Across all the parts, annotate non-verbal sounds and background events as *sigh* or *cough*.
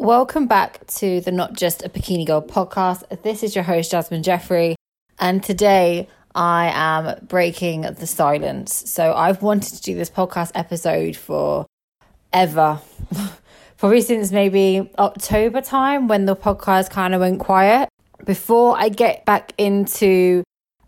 Welcome back to the Not Just a Bikini Girl podcast. This is your host, Jasmine Jeffrey, and today I am breaking the silence. So, I've wanted to do this podcast episode for ever, *laughs* probably since maybe October time when the podcast kind of went quiet. Before I get back into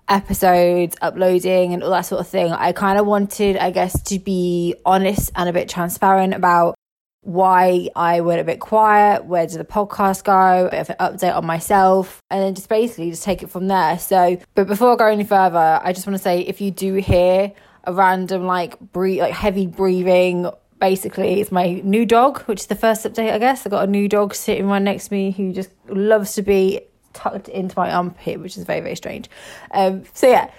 episodes, uploading, and all that sort of thing, I kind of wanted, I guess, to be honest and a bit transparent about why I went a bit quiet, where did the podcast go, a bit of an update on myself, and then just basically just take it from there. So, but before I go any further, I just want to say if you do hear a random like breathe, like heavy breathing, basically it's my new dog, which is the first update, I guess. I got a new dog sitting right next to me who just loves to be tucked into my armpit, which is very very strange. Um, so yeah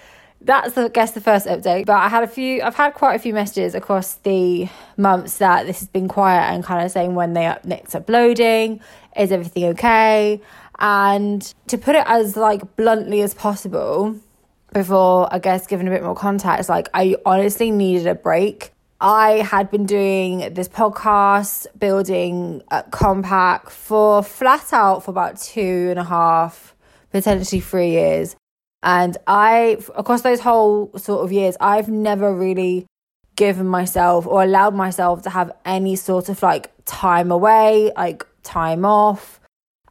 that's the I guess the first update. But I had a few I've had quite a few messages across the months that this has been quiet and kind of saying when they up next uploading, is everything okay? And to put it as like bluntly as possible, before I guess giving a bit more context, like I honestly needed a break. I had been doing this podcast, building a compact for flat out for about two and a half, potentially three years. And I, across those whole sort of years, I've never really given myself or allowed myself to have any sort of like time away, like time off.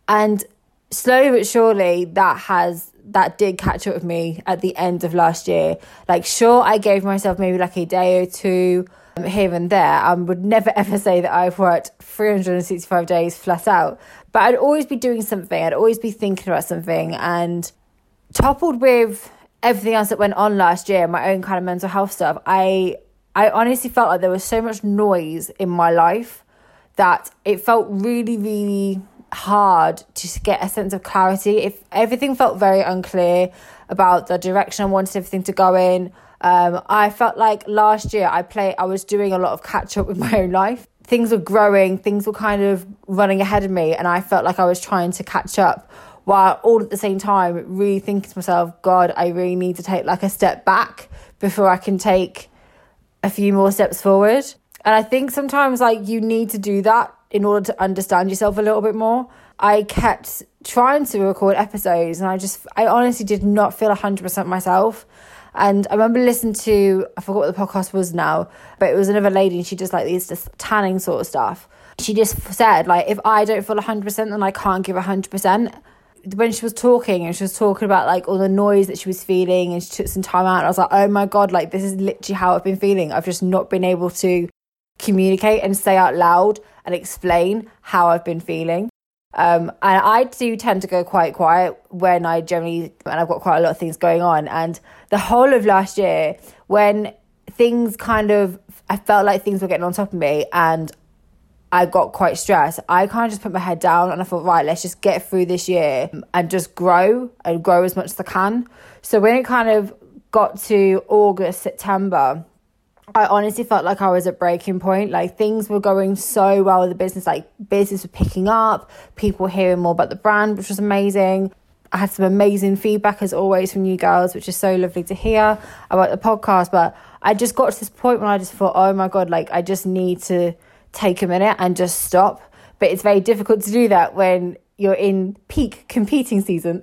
And slowly but surely, that has that did catch up with me at the end of last year. Like, sure, I gave myself maybe like a day or two um, here and there. I would never *laughs* ever say that I've worked 365 days flat out, but I'd always be doing something. I'd always be thinking about something. And toppled with everything else that went on last year, my own kind of mental health stuff, I I honestly felt like there was so much noise in my life that it felt really, really hard to get a sense of clarity. If everything felt very unclear about the direction I wanted everything to go in. Um, I felt like last year I play I was doing a lot of catch up with my own life. Things were growing, things were kind of running ahead of me, and I felt like I was trying to catch up while all at the same time really thinking to myself, God, I really need to take like a step back before I can take a few more steps forward. And I think sometimes like you need to do that in order to understand yourself a little bit more. I kept trying to record episodes and I just I honestly did not feel 100% myself. And I remember listening to I forgot what the podcast was now, but it was another lady and she does like these just tanning sort of stuff. She just said like if I don't feel 100% then I can't give 100% when she was talking and she was talking about like all the noise that she was feeling and she took some time out, I was like, oh my God, like this is literally how I've been feeling. I've just not been able to communicate and say out loud and explain how I've been feeling. Um, and I do tend to go quite quiet when I generally, and I've got quite a lot of things going on. And the whole of last year, when things kind of, I felt like things were getting on top of me and I got quite stressed, I kind of just put my head down and I thought, right, let's just get through this year and just grow and grow as much as I can. So when it kind of got to August, September, I honestly felt like I was at breaking point. Like things were going so well with the business, like business was picking up, people hearing more about the brand, which was amazing. I had some amazing feedback as always from you girls, which is so lovely to hear about the podcast. But I just got to this point when I just thought, oh my God, like I just need to take a minute and just stop. But it's very difficult to do that when you're in peak competing season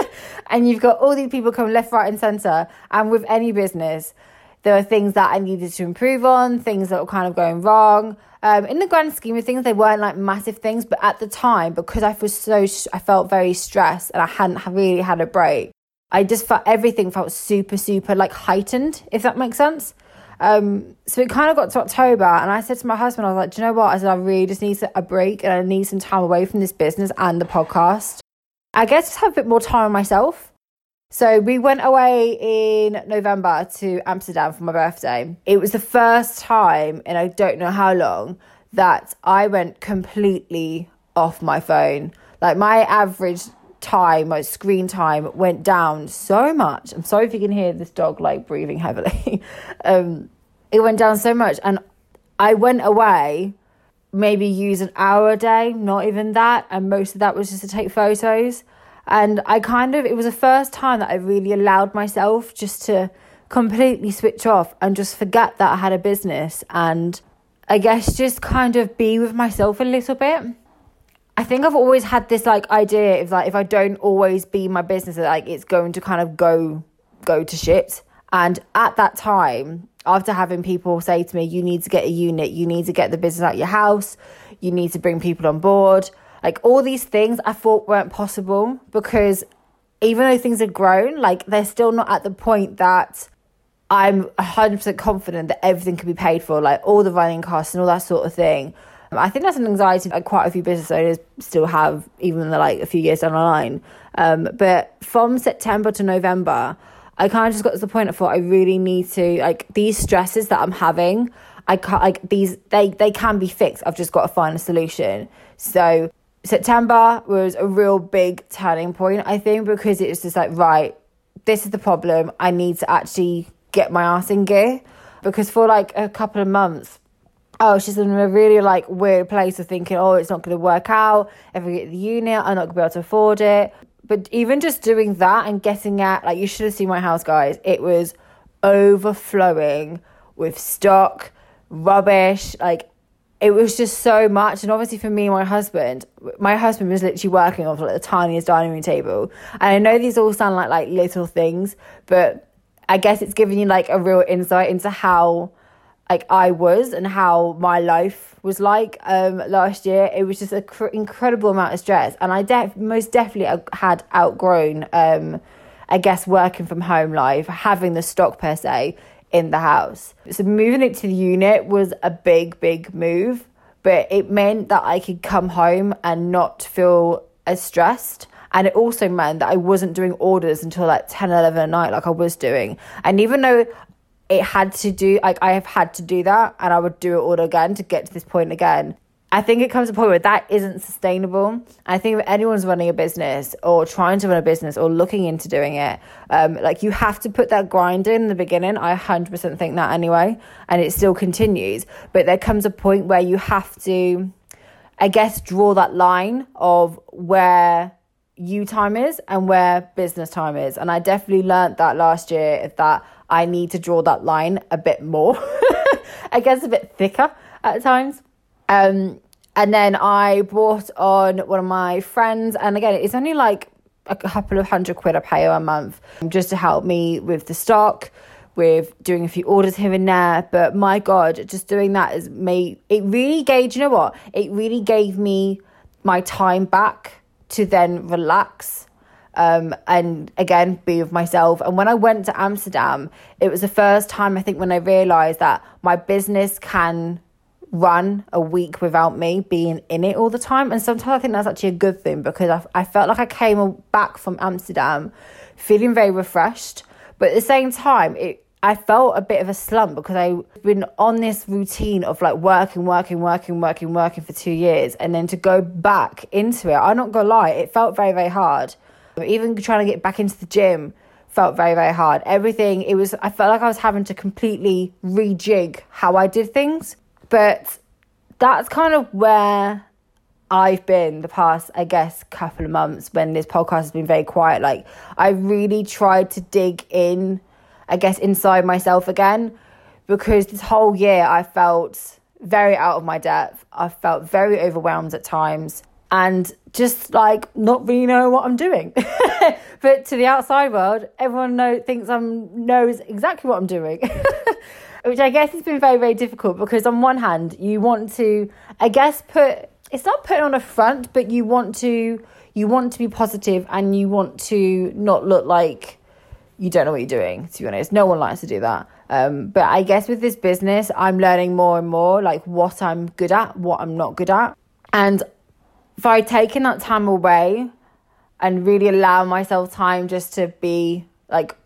*laughs* and you've got all these people coming left, right, and centre. And with any business, there are things that I needed to improve on, things that were kind of going wrong. Um, in the grand scheme of things, they weren't like massive things, but at the time, because I was so, I felt very stressed and I hadn't really had a break. I just felt everything felt super, super like heightened, if that makes sense. Um, so it kind of got to October, and I said to my husband, I was like, Do you know what? I said, I really just need a break and I need some time away from this business and the podcast. I guess just have a bit more time myself. So we went away in November to Amsterdam for my birthday. It was the first time in I don't know how long that I went completely off my phone. Like my average time, my screen time went down so much. I'm sorry if you can hear this dog like breathing heavily. *laughs* um, it went down so much, and I went away maybe use an hour a day, not even that, and most of that was just to take photos. And I kind of, it was the first time that I really allowed myself just to completely switch off and just forget that I had a business and I guess just kind of be with myself a little bit. I think I've always had this like idea of like if I don't always be my business, like it's going to kind of go go to shit. And at that time, after having people say to me, you need to get a unit, you need to get the business out your house, you need to bring people on board, like all these things I thought weren't possible because even though things have grown, like they're still not at the point that I'm 100% confident that everything can be paid for, like all the running costs and all that sort of thing. I think that's an anxiety that quite a few business owners still have, even like a few years down the line. Um, but from September to November, I kind of just got to the point I thought I really need to like these stresses that I'm having. I can't like these they they can be fixed. I've just got to find a solution. So September was a real big turning point, I think, because it was just like right, this is the problem. I need to actually get my ass in gear because for like a couple of months oh, she's in a really like weird place of thinking, oh, it's not going to work out. If I get the unit, I'm not going to be able to afford it. But even just doing that and getting at, like, you should have seen my house, guys. It was overflowing with stock, rubbish. Like, it was just so much. And obviously, for me and my husband, my husband was literally working off like the tiniest dining room table. And I know these all sound like like little things, but I guess it's giving you like a real insight into how like I was and how my life was like um, last year. It was just an cr- incredible amount of stress, and I def- most definitely had outgrown, um, I guess, working from home life, having the stock per se in the house. So moving it to the unit was a big, big move, but it meant that I could come home and not feel as stressed. And it also meant that I wasn't doing orders until like 10, 11 at night, like I was doing. And even though it had to do like I have had to do that and I would do it all again to get to this point again. I think it comes to a point where that isn't sustainable. I think if anyone's running a business or trying to run a business or looking into doing it, um, like you have to put that grind in, in the beginning. I 100% think that anyway, and it still continues. But there comes a point where you have to, I guess, draw that line of where you time is and where business time is. And I definitely learned that last year that I need to draw that line a bit more. *laughs* I guess a bit thicker at times. Um, and then I brought on one of my friends, and again, it's only like a couple of hundred quid I pay a month just to help me with the stock, with doing a few orders here and there. But my God, just doing that is made it really gave, you know what? It really gave me my time back to then relax um, and again be with myself. And when I went to Amsterdam, it was the first time I think when I realized that my business can run a week without me being in it all the time. And sometimes I think that's actually a good thing because I, I felt like I came back from Amsterdam feeling very refreshed. But at the same time, it I felt a bit of a slump because I've been on this routine of like working, working, working, working, working for two years. And then to go back into it, I'm not gonna lie, it felt very, very hard. Even trying to get back into the gym felt very, very hard. Everything, it was, I felt like I was having to completely rejig how I did things. But that's kind of where I've been the past, I guess, couple of months when this podcast has been very quiet. Like, I really tried to dig in, I guess, inside myself again because this whole year I felt very out of my depth. I felt very overwhelmed at times and just like not really know what I'm doing. *laughs* but to the outside world, everyone know thinks I'm knows exactly what I'm doing. *laughs* Which I guess has been very, very difficult because on one hand you want to I guess put it's not putting on a front, but you want to you want to be positive and you want to not look like you don't know what you're doing, to be honest. No one likes to do that. Um, but I guess with this business, I'm learning more and more like what I'm good at, what I'm not good at. And by taking that time away and really allow myself time just to be like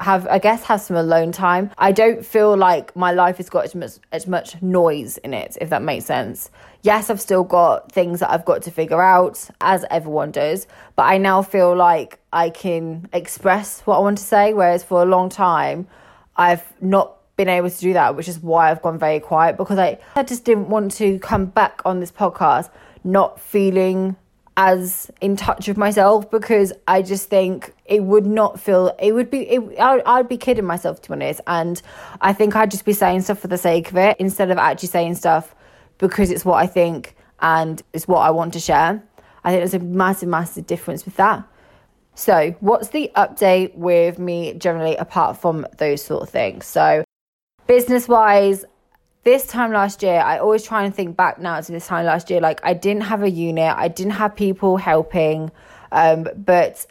have I guess have some alone time. I don't feel like my life has got as much as much noise in it, if that makes sense. Yes, I've still got things that I've got to figure out, as everyone does, but I now feel like I can express what I want to say, whereas for a long time I've not been able to do that, which is why I've gone very quiet because I, I just didn't want to come back on this podcast not feeling as in touch with myself because I just think it would not feel it would be it, I, I'd be kidding myself to be honest and I think I'd just be saying stuff for the sake of it instead of actually saying stuff because it's what I think and it's what I want to share I think there's a massive, massive difference with that. So, what's the update with me generally apart from those sort of things? So, business wise, this time last year, I always try and think back now to this time last year. Like, I didn't have a unit, I didn't have people helping, um, but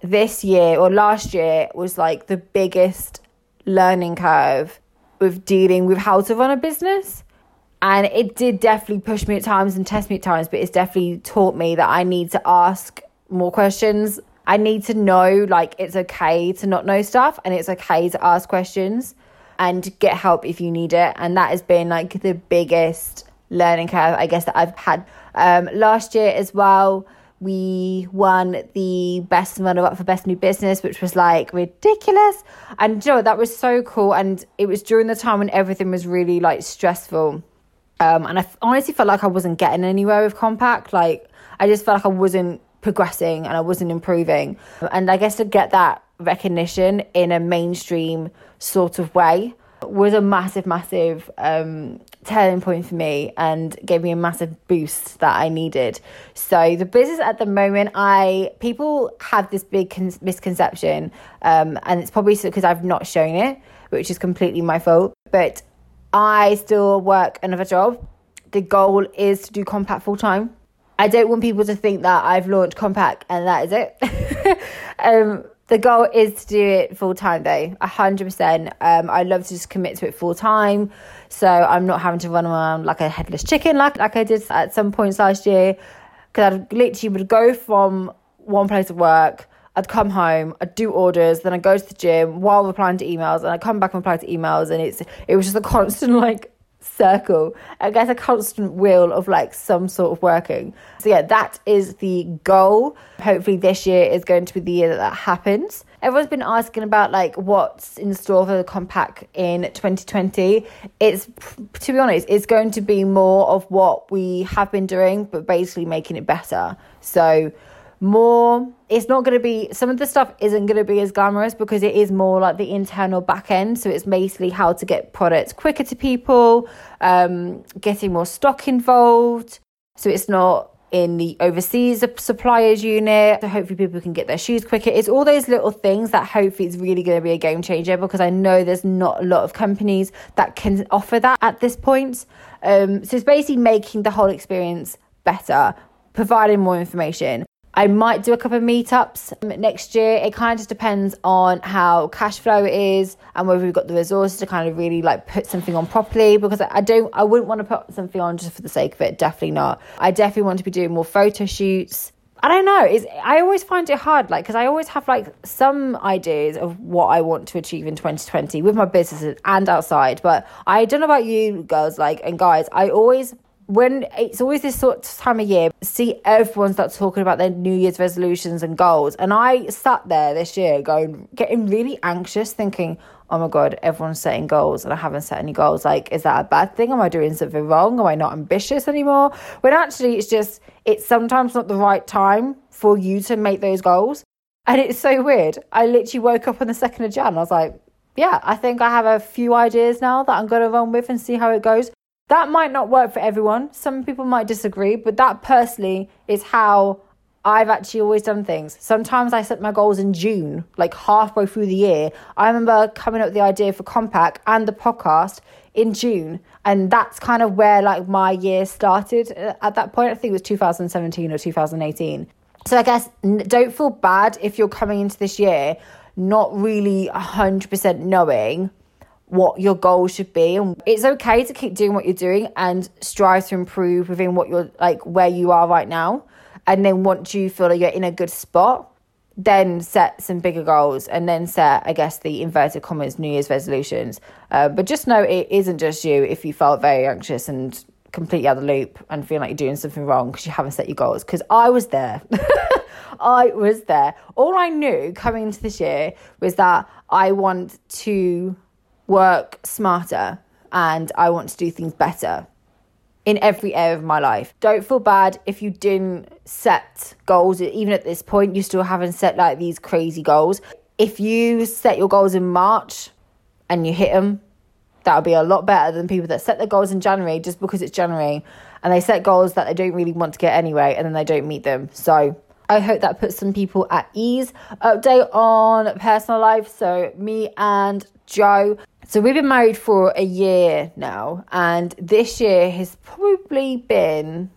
this year or last year was like the biggest learning curve with dealing with how to run a business. And it did definitely push me at times and test me at times, but it's definitely taught me that I need to ask more questions I need to know like it's okay to not know stuff and it's okay to ask questions and get help if you need it. And that has been like the biggest learning curve, I guess, that I've had. Um, last year as well, we won the best runner up for best new business, which was like ridiculous. And you know, that was so cool. And it was during the time when everything was really like stressful. Um, and I honestly felt like I wasn't getting anywhere with Compact. Like, I just felt like I wasn't progressing and I wasn't improving. And I guess to get that recognition in a mainstream sort of way was a massive, massive um, turning point for me and gave me a massive boost that I needed. So the business at the moment, I people have this big con- misconception, um, and it's probably because I've not shown it, which is completely my fault. But I still work another job. The goal is to do compact full time. I don't want people to think that I've launched Compact and that is it. *laughs* um, the goal is to do it full time though, a hundred percent. Um, I love to just commit to it full time, so I'm not having to run around like a headless chicken like like I did at some points last year. Because I literally would go from one place of work, I'd come home, I'd do orders, then I'd go to the gym while replying to emails, and I'd come back and reply to emails, and it's it was just a *laughs* constant like circle. I guess a constant wheel of like some sort of working. So yeah, that is the goal. Hopefully this year is going to be the year that that happens. Everyone's been asking about like what's in store for the compact in 2020. It's to be honest, it's going to be more of what we have been doing, but basically making it better. So more it's not going to be some of the stuff isn't going to be as glamorous because it is more like the internal back end. So it's basically how to get products quicker to people um, getting more stock involved. So it's not in the overseas suppliers unit. So hopefully people can get their shoes quicker. It's all those little things that hopefully is really going to be a game changer because i know there's not a lot of companies that can offer that at this point. Um, so it's basically making the whole experience better providing more information I might do a couple of meetups um, next year. It kind of just depends on how cash flow is and whether we've got the resources to kind of really like put something on properly. Because I don't, I wouldn't want to put something on just for the sake of it. Definitely not. I definitely want to be doing more photo shoots. I don't know. Is I always find it hard, like, because I always have like some ideas of what I want to achieve in 2020 with my business and outside. But I don't know about you girls, like, and guys, I always when it's always this sort of time of year, see everyone start talking about their New Year's resolutions and goals. And I sat there this year going, getting really anxious, thinking, oh my God, everyone's setting goals and I haven't set any goals. Like, is that a bad thing? Am I doing something wrong? Am I not ambitious anymore? When actually, it's just, it's sometimes not the right time for you to make those goals. And it's so weird. I literally woke up on the 2nd of Jan. I was like, yeah, I think I have a few ideas now that I'm going to run with and see how it goes. That might not work for everyone. Some people might disagree, but that personally is how I've actually always done things. Sometimes I set my goals in June, like halfway through the year. I remember coming up with the idea for Compact and the podcast in June, and that's kind of where like my year started. Uh, at that point, I think it was 2017 or 2018. So I guess don't feel bad if you're coming into this year not really 100% knowing what your goal should be and it's okay to keep doing what you're doing and strive to improve within what you're like where you are right now. And then once you feel like you're in a good spot then set some bigger goals and then set i guess the inverted commas new year's resolutions. Uh, but just know it isn't just you if you felt very anxious and completely out of the loop and feeling like you're doing something wrong because you haven't set your goals. Because i was there. *laughs* I was there. All i knew coming into this year was that i want to work smarter and I want to do things better in every area of my life. Don't feel bad if you didn't set goals, even at this point, you still haven't set like these crazy goals. If you set your goals in March and you hit them, that'll be a lot better than people that set their goals in January just because it's January and they set goals that they don't really want to get anyway, and then they don't meet them. So I hope that puts some people at ease. Update on personal life. So, me and Joe. So, we've been married for a year now, and this year has probably been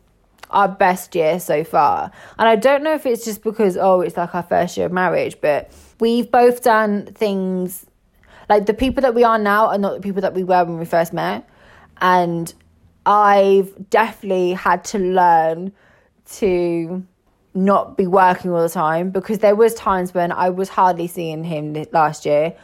our best year so far. And I don't know if it's just because, oh, it's like our first year of marriage, but we've both done things like the people that we are now are not the people that we were when we first met. And I've definitely had to learn to not be working all the time because there was times when I was hardly seeing him last year.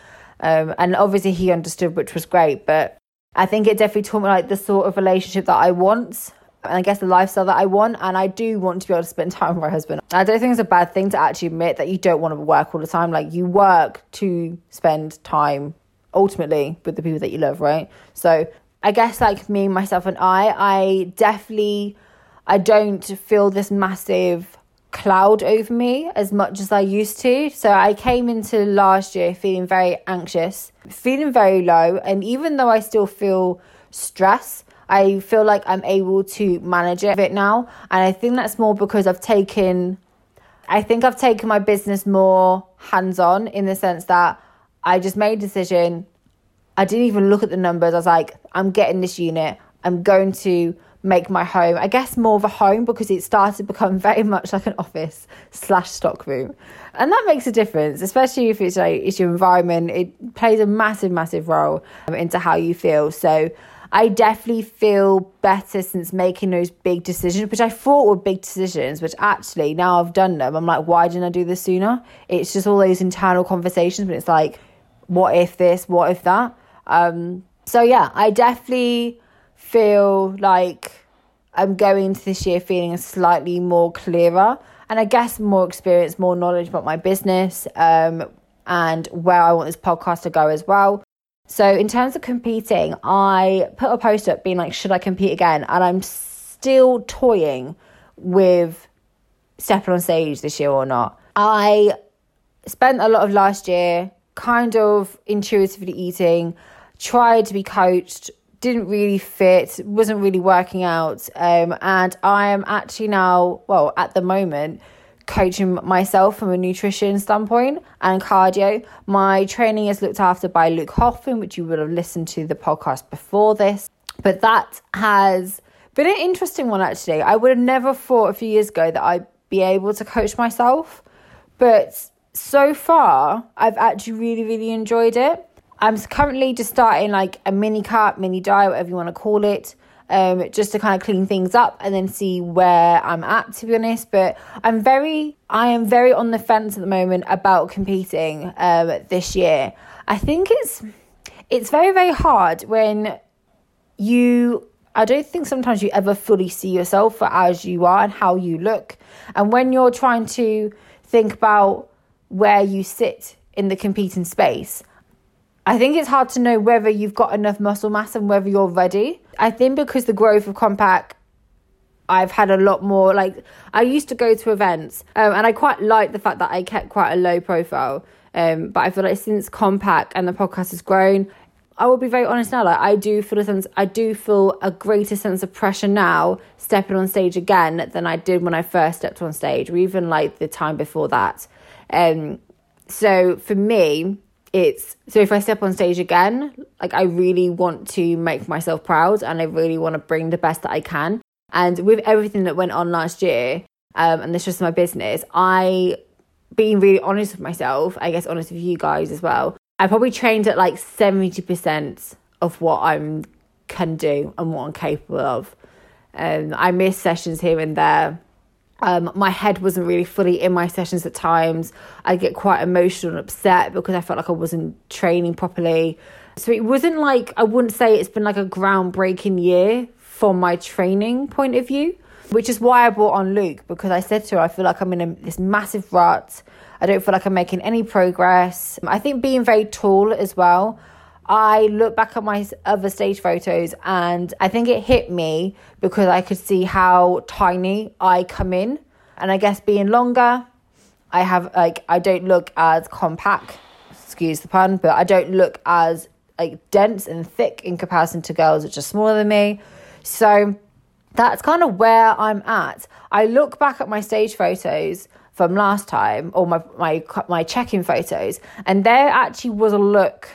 Um, and obviously he understood, which was great. But I think it definitely taught me like the sort of relationship that I want and I guess the lifestyle that I want. And I do want to be able to spend *laughs* time with my husband. I don't think it's a bad thing to actually admit that you don't want to work all the time. Like you work to spend time ultimately with the people that you love, right? So I guess like me, myself, and I, I definitely I don't feel this massive cloud over me as much as I used to. So I came into last year feeling very anxious, feeling very low, and even though I still feel stress, I feel like I'm able to manage it now. And I think that's more because I've taken, I think I've taken my business more hands on in the sense that I just made a decision. I didn't even look at the numbers. I was like, I'm getting this unit. I'm going to make my home, I guess, more of a home because it started to become very much like an office slash stock room. And that makes a difference, especially if it's like it's your environment. It plays a massive, massive role into how you feel. So I definitely feel better since making those big decisions, which I thought were big decisions, which actually now I've done them, I'm like, why didn't I do this sooner? It's just all those internal conversations, but it's like, what if this, what if that? Um, so yeah, I definitely feel like I'm going into this year feeling slightly more clearer and I guess more experience, more knowledge about my business um, and where I want this podcast to go as well. So, in terms of competing, I put a post up being like, should I compete again? And I'm still toying with stepping on stage this year or not. I spent a lot of last year kind of intuitively eating, tried to be coached, didn't really fit, wasn't really working out. Um, and I am actually now, well, at the moment, coaching myself from a nutrition standpoint and cardio. My training is looked after by Luke Hoffman, which you would have listened to the podcast before this. But that has been an interesting one, actually. I would have never thought a few years ago that I'd be able to coach myself. But so far, I've actually really, really enjoyed it. I'm currently just starting like a mini cut, mini diet, whatever you want to call it um, just to kind of clean things up and then see where I'm at, to be honest. But I'm very, I am very on the fence at the moment about competing um, this year. I think it's, it's very, very hard when you I don't think sometimes you ever fully see yourself for as you are and how you look. And when you're trying to think about where you sit in the competing space, I think it's hard to know whether you've got enough muscle mass and whether you're ready. I think because the growth of Compact, I've had a lot more. Like I used to go to events, um, and I quite like the fact that I kept quite a low profile. Um, but I feel like since Compact and the podcast has grown, I will be very honest now. Like I do feel a sense, I do feel a greater sense of pressure now stepping on stage again than I did when I first stepped on stage, or even like the time before that. Um, so for me, it's so if I step on stage again, like I really want to make myself proud and I really want to bring the best that I can. And with everything that went on last year, um, and this just my business, I being really honest with myself, I guess honest with you guys as well. I probably trained at like 70% of what I'm can do and what I'm capable of. Um, I miss sessions here and there um, my head wasn't really fully in my sessions at times. I get quite emotional and upset because I felt like I wasn't training properly. So it wasn't like, I wouldn't say it's been like a groundbreaking year from my training point of view, which is why I brought on Luke because I said to her, I feel like I'm in a, this massive rut. I don't feel like I'm making any progress. I think being very tall as well. I look back at my other stage photos and I think it hit me because I could see how tiny I come in. And I guess being longer, I have like, I don't look as compact, excuse the pun, but I don't look as like dense and thick in comparison to girls which are smaller than me. So that's kind of where I'm at. I look back at my stage photos from last time or my my my check-in photos and there actually was a look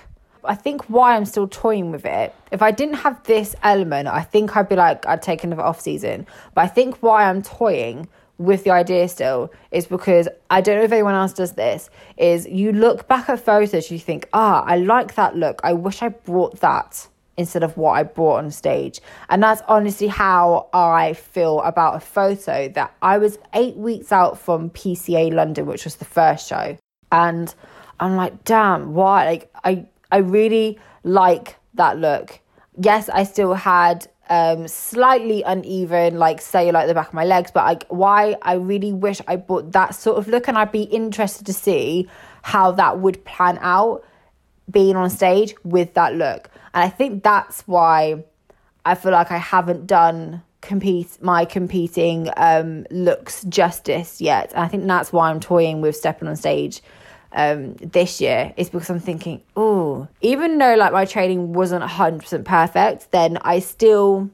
I think why I'm still toying with it. If I didn't have this element, I think I'd be like I'd take another off season. But I think why I'm toying with the idea still is because I don't know if anyone else does this is you look back at photos you think ah I like that look I wish I brought that instead of what I brought on stage and that's honestly how I feel about a photo that I was 8 weeks out from PCA London which was the first show and I'm like damn why like I I really like that look yes I still had um, slightly uneven, like say like the back of my legs, but like why I really wish I bought that sort of look, and I'd be interested to see how that would plan out being on stage with that look. And I think that's why I feel like I haven't done compete my competing um looks justice yet. And I think that's why I'm toying with stepping on stage um, this year is because I'm thinking, oh, even though like my training wasn't 100% perfect, then I still,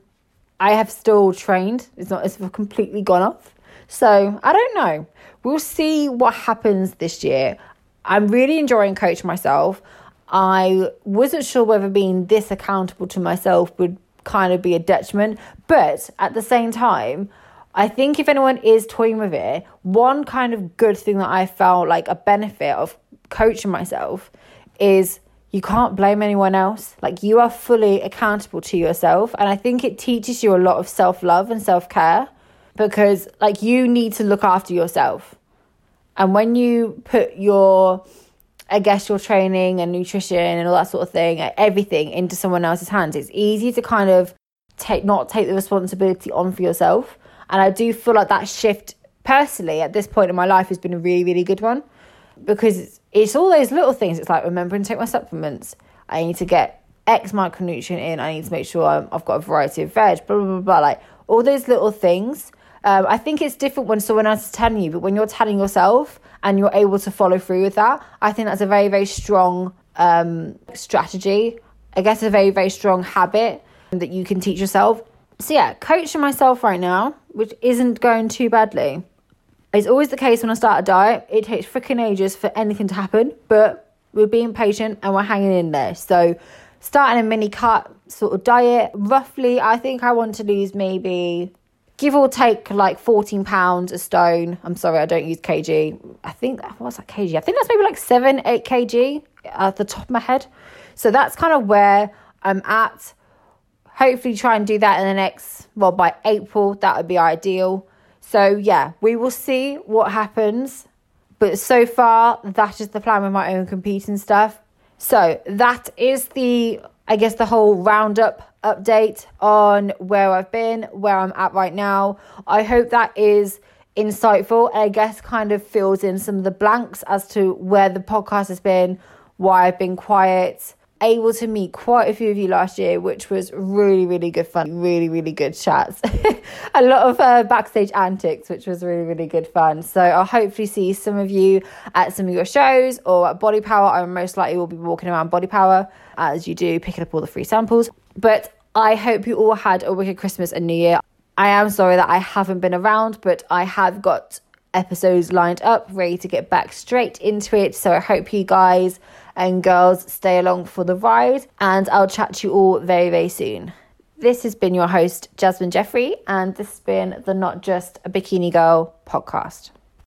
I have still trained. It's not as if completely gone off. So I don't know. We'll see what happens this year. I'm really enjoying coaching myself. I wasn't sure whether being this accountable to myself would kind of be a detriment, but at the same time, I think if anyone is toying with it, one kind of good thing that I felt like a benefit of coaching myself is you can't blame anyone else. Like you are fully accountable to yourself. And I think it teaches you a lot of self love and self care because, like, you need to look after yourself. And when you put your, I guess, your training and nutrition and all that sort of thing, uh, everything into someone else's hands, it's easy to kind of take, not take the responsibility on for yourself. And I do feel like that shift personally at this point in my life has been a really, really good one because it's, it's all those little things. It's like remembering to take my supplements. I need to get X micronutrient in. I need to make sure i have got a variety of veg, blah, blah, blah, blah. Like all those little things. Um, I think it's different when someone else is telling you, but when you're telling yourself and you're able to follow through with that, I think that's a very, very strong um, strategy. I guess a very, very strong habit that you can teach yourself. So, yeah, coaching myself right now, which isn't going too badly. It's always the case when I start a diet, it takes freaking ages for anything to happen, but we're being patient and we're hanging in there. So, starting a mini cut sort of diet, roughly, I think I want to lose maybe give or take like 14 pounds a stone. I'm sorry, I don't use kg. I think, what's that kg? I think that's maybe like 7, 8 kg at the top of my head. So, that's kind of where I'm at hopefully try and do that in the next well by April that would be ideal. So yeah we will see what happens. But so far that is the plan with my own competing stuff. So that is the I guess the whole roundup update on where I've been where I'm at right now. I hope that is insightful. And I guess kind of fills in some of the blanks as to where the podcast has been why I've been quiet able to meet quite a few of you last year, which was really, really good fun. Really, really good chats. *laughs* a lot of uh, backstage antics, which was really, really good fun. So I'll hopefully see some of you at some of your shows or at Body Power. I most likely will be walking around Body Power as you do, picking up all the free samples. But I hope you all had a wicked Christmas and New Year. I am sorry that I haven't been around, but I have got episodes lined up, ready to get back straight into it. So I hope you guys and girls stay along for the ride, and I'll chat to you all very, very soon. This has been your host, Jasmine Jeffrey, and this has been the Not Just a Bikini Girl podcast.